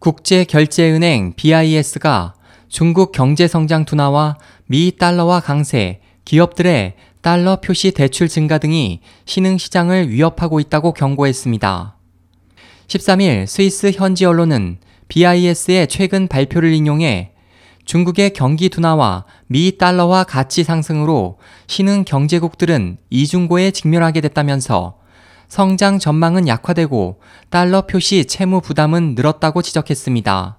국제결제은행 BIS가 중국 경제성장 둔화와 미 달러화 강세, 기업들의 달러 표시 대출 증가 등이 신흥시장을 위협하고 있다고 경고했습니다. 13일 스위스 현지 언론은 BIS의 최근 발표를 인용해 중국의 경기 둔화와 미 달러화 가치 상승으로 신흥 경제국들은 이중고에 직면하게 됐다면서 성장 전망은 약화되고 달러 표시 채무 부담은 늘었다고 지적했습니다.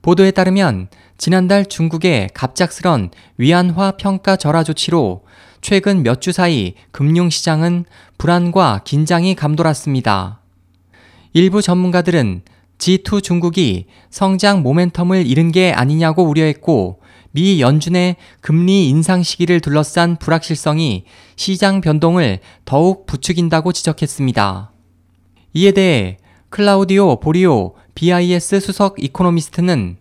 보도에 따르면 지난달 중국의 갑작스런 위안화 평가 절하 조치로 최근 몇 주 사이 금융시장은 불안과 긴장이 감돌았습니다. 일부 전문가들은 G2 중국이 성장 모멘텀을 잃은 게 아니냐고 우려했고 미 연준의 금리 인상 시기를 둘러싼 불확실성이 시장 변동을 더욱 부추긴다고 지적했습니다. 이에 대해 클라우디오 보리오 BIS 수석 이코노미스트는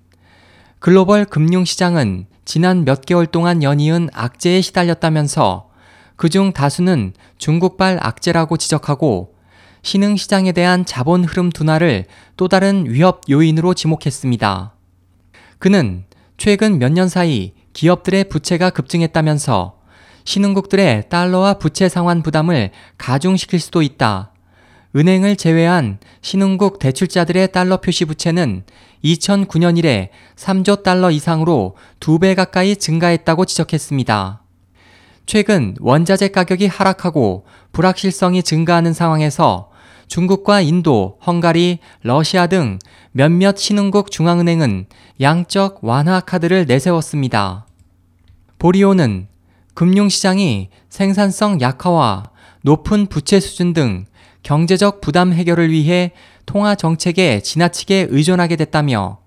글로벌 금융시장은 지난 몇 개월 동안 연이은 악재에 시달렸다면서 그중 다수는 중국발 악재라고 지적하고 신흥시장에 대한 자본 흐름 둔화를 또 다른 위협 요인으로 지목했습니다. 그는 최근 몇 년 사이 기업들의 부채가 급증했다면서 신흥국들의 달러와 부채 상환 부담을 가중시킬 수도 있다. 은행을 제외한 신흥국 대출자들의 달러 표시 부채는 2009년 이래 3조 달러 이상으로 2배 가까이 증가했다고 지적했습니다. 최근 원자재 가격이 하락하고 불확실성이 증가하는 상황에서 중국과 인도, 헝가리, 러시아 등 몇몇 신흥국 중앙은행은 양적 완화 카드를 내세웠습니다. 보리오는 금융시장이 생산성 약화와 높은 부채 수준 등 경제적 부담 해결을 위해 통화 정책에 지나치게 의존하게 됐다며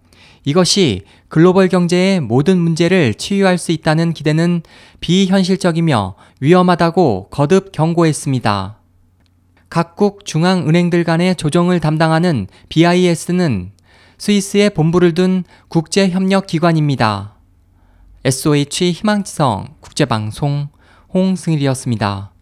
이것이 글로벌 경제의 모든 문제를 치유할 수 있다는 기대는 비현실적이며 위험하다고 거듭 경고했습니다. 각국 중앙은행들 간의 조정을 담당하는 BIS는 스위스에 본부를 둔 국제협력기관입니다. SOH 희망지성 국제방송 홍승일이었습니다.